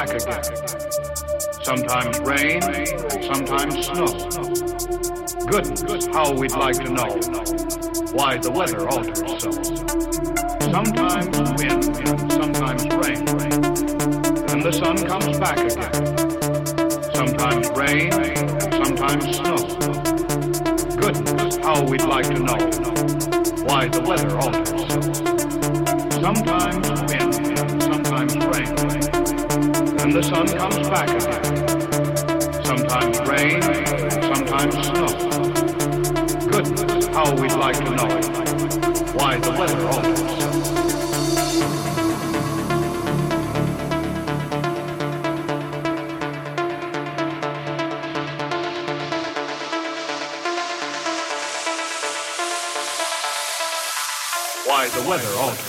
back again. Sometimes rain, sometimes snow. Goodness, how we'd like to know why the weather alters so. Sometimes wind and sometimes rain. and the sun comes back again. Sometimes rain, sometimes snow. Goodness, how we'd like to know why the weather alters so. Sometimes and the sun comes back again. Sometimes rain, sometimes snow. Goodness, how we'd like to know it. Why the weather alters. why the weather alters.